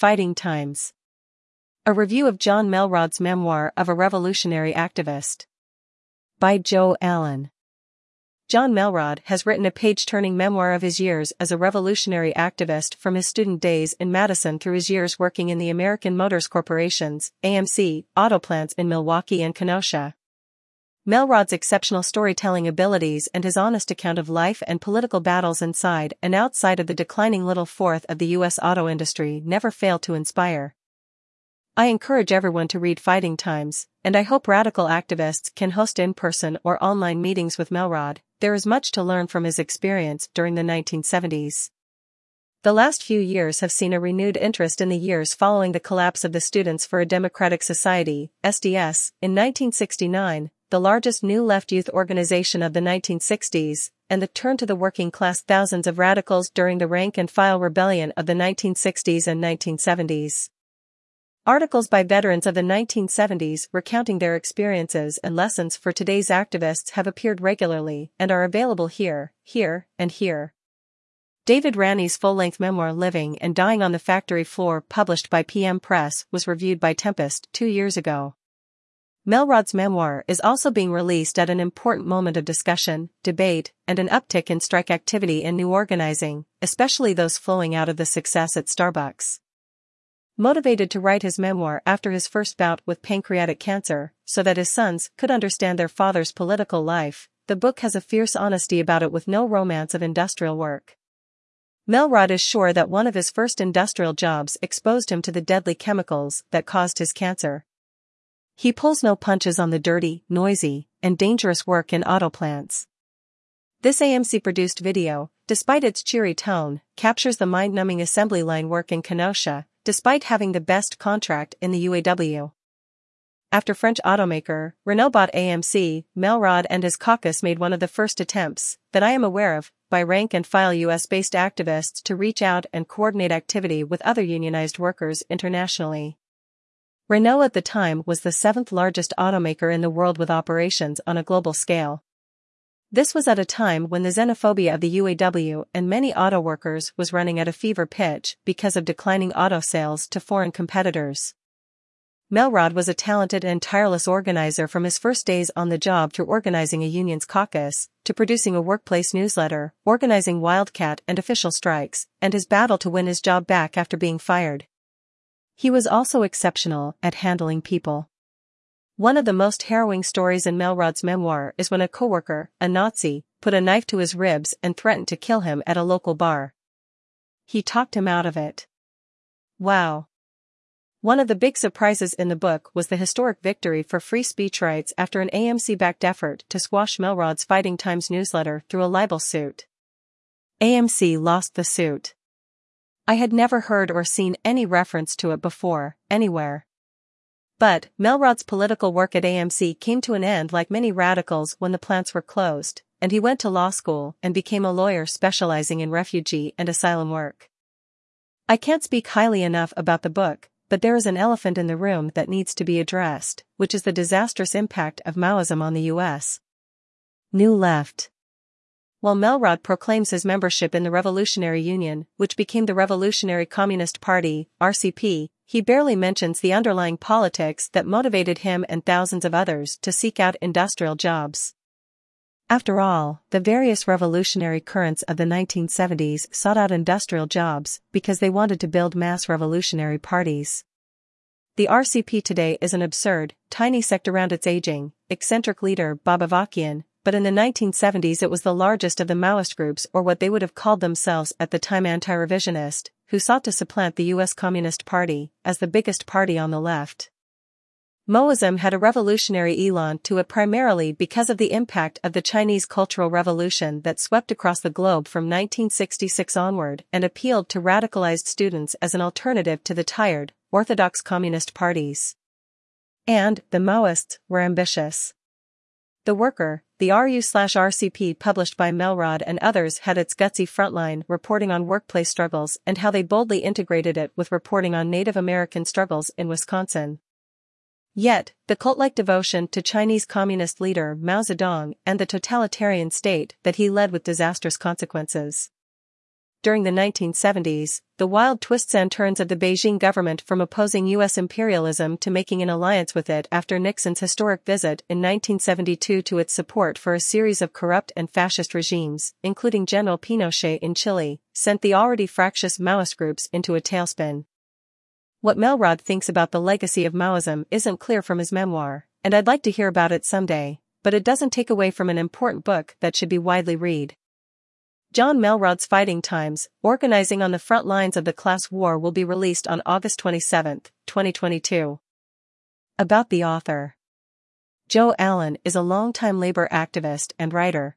Fighting Times. A review of Jon Melrod's memoir of a revolutionary activist. By Joe Allen. Jon Melrod has written a page-turning memoir of his years as a revolutionary activist from his student days in Madison through his years working in the American Motors Corporation's, AMC, auto plants in Milwaukee and Kenosha. Melrod's exceptional storytelling abilities and his honest account of life and political battles inside and outside of the declining little fourth of the U.S. auto industry never fail to inspire. I encourage everyone to read Fighting Times, and I hope radical activists can host in-person or online meetings with Melrod, there is much to learn from his experience during the 1970s. The last few years have seen a renewed interest in the years following the collapse of the Students for a Democratic Society, SDS, in 1969, the largest New Left youth organization of the 1960s, and the turn to the working class thousands of radicals during the rank and file rebellion of the 1960s and 1970s. Articles by veterans of the 1970s recounting their experiences and lessons for today's activists have appeared regularly and are available here, here, and here. David Ranney's full-length memoir Living and Dying on the Factory Floor published by PM Press was reviewed by Tempest two years ago. Melrod's memoir is also being released at an important moment of discussion, debate, and an uptick in strike activity and new organizing, especially those flowing out of the success at Starbucks. Motivated to write his memoir after his first bout with pancreatic cancer, so that his sons could understand their father's political life, the book has a fierce honesty about it with no romance of industrial work. Melrod is sure that one of his first industrial jobs exposed him to the deadly chemicals that caused his cancer. He pulls no punches on the dirty, noisy, and dangerous work in auto plants. This AMC produced video, despite its cheery tone, captures the mind numbing assembly line work in Kenosha, despite having the best contract in the UAW. After French automaker Renault bought AMC, Melrod and his caucus made one of the first attempts, that I am aware of, by rank and file US based activists to reach out and coordinate activity with other unionized workers internationally. Renault at the time was the seventh largest automaker in the world with operations on a global scale. This was at a time when the xenophobia of the UAW and many auto workers was running at a fever pitch because of declining auto sales to foreign competitors. Melrod was a talented and tireless organizer from his first days on the job through organizing a union's caucus, to producing a workplace newsletter, organizing wildcat and official strikes, and his battle to win his job back after being fired. He was also exceptional at handling people. One of the most harrowing stories in Melrod's memoir is when a coworker, a Nazi, put a knife to his ribs and threatened to kill him at a local bar. He talked him out of it. Wow. One of the big surprises in the book was the historic victory for free speech rights after an AMC-backed effort to squash Melrod's Fighting Times newsletter through a libel suit. AMC lost the suit. I had never heard or seen any reference to it before, anywhere. But, Melrod's political work at AMC came to an end like many radicals when the plants were closed, and he went to law school and became a lawyer specializing in refugee and asylum work. I can't speak highly enough about the book, but there is an elephant in the room that needs to be addressed, which is the disastrous impact of Maoism on the US. New Left While Melrod proclaims his membership in the Revolutionary Union, which became the Revolutionary Communist Party, RCP, he barely mentions the underlying politics that motivated him and thousands of others to seek out industrial jobs. After all, the various revolutionary currents of the 1970s sought out industrial jobs because they wanted to build mass revolutionary parties. The RCP today is an absurd, tiny sect around its aging, eccentric leader Bob Avakian, but in the 1970s it was the largest of the Maoist groups or what they would have called themselves at the time anti-revisionist, who sought to supplant the U.S. Communist Party as the biggest party on the left. Maoism had a revolutionary elan to it primarily because of the impact of the Chinese Cultural Revolution that swept across the globe from 1966 onward and appealed to radicalized students as an alternative to the tired, orthodox communist parties. And, the Maoists were ambitious. The Worker, the RU slash RCP published by Melrod and others had its gutsy frontline reporting on workplace struggles and how they boldly integrated it with reporting on Native American struggles in Wisconsin. Yet, the cult-like devotion to Chinese communist leader Mao Zedong and the totalitarian state that he led with disastrous consequences. During the 1970s, the wild twists and turns of the Beijing government from opposing U.S. imperialism to making an alliance with it after Nixon's historic visit in 1972 to its support for a series of corrupt and fascist regimes, including General Pinochet in Chile, sent the already fractious Maoist groups into a tailspin. What Melrod thinks about the legacy of Maoism isn't clear from his memoir, and I'd like to hear about it someday, but it doesn't take away from an important book that should be widely read. Jon Melrod's Fighting Times, Organizing on the Front Lines of the Class War will be released on August 27, 2022. About the author Joe Allen is a longtime labor activist and writer.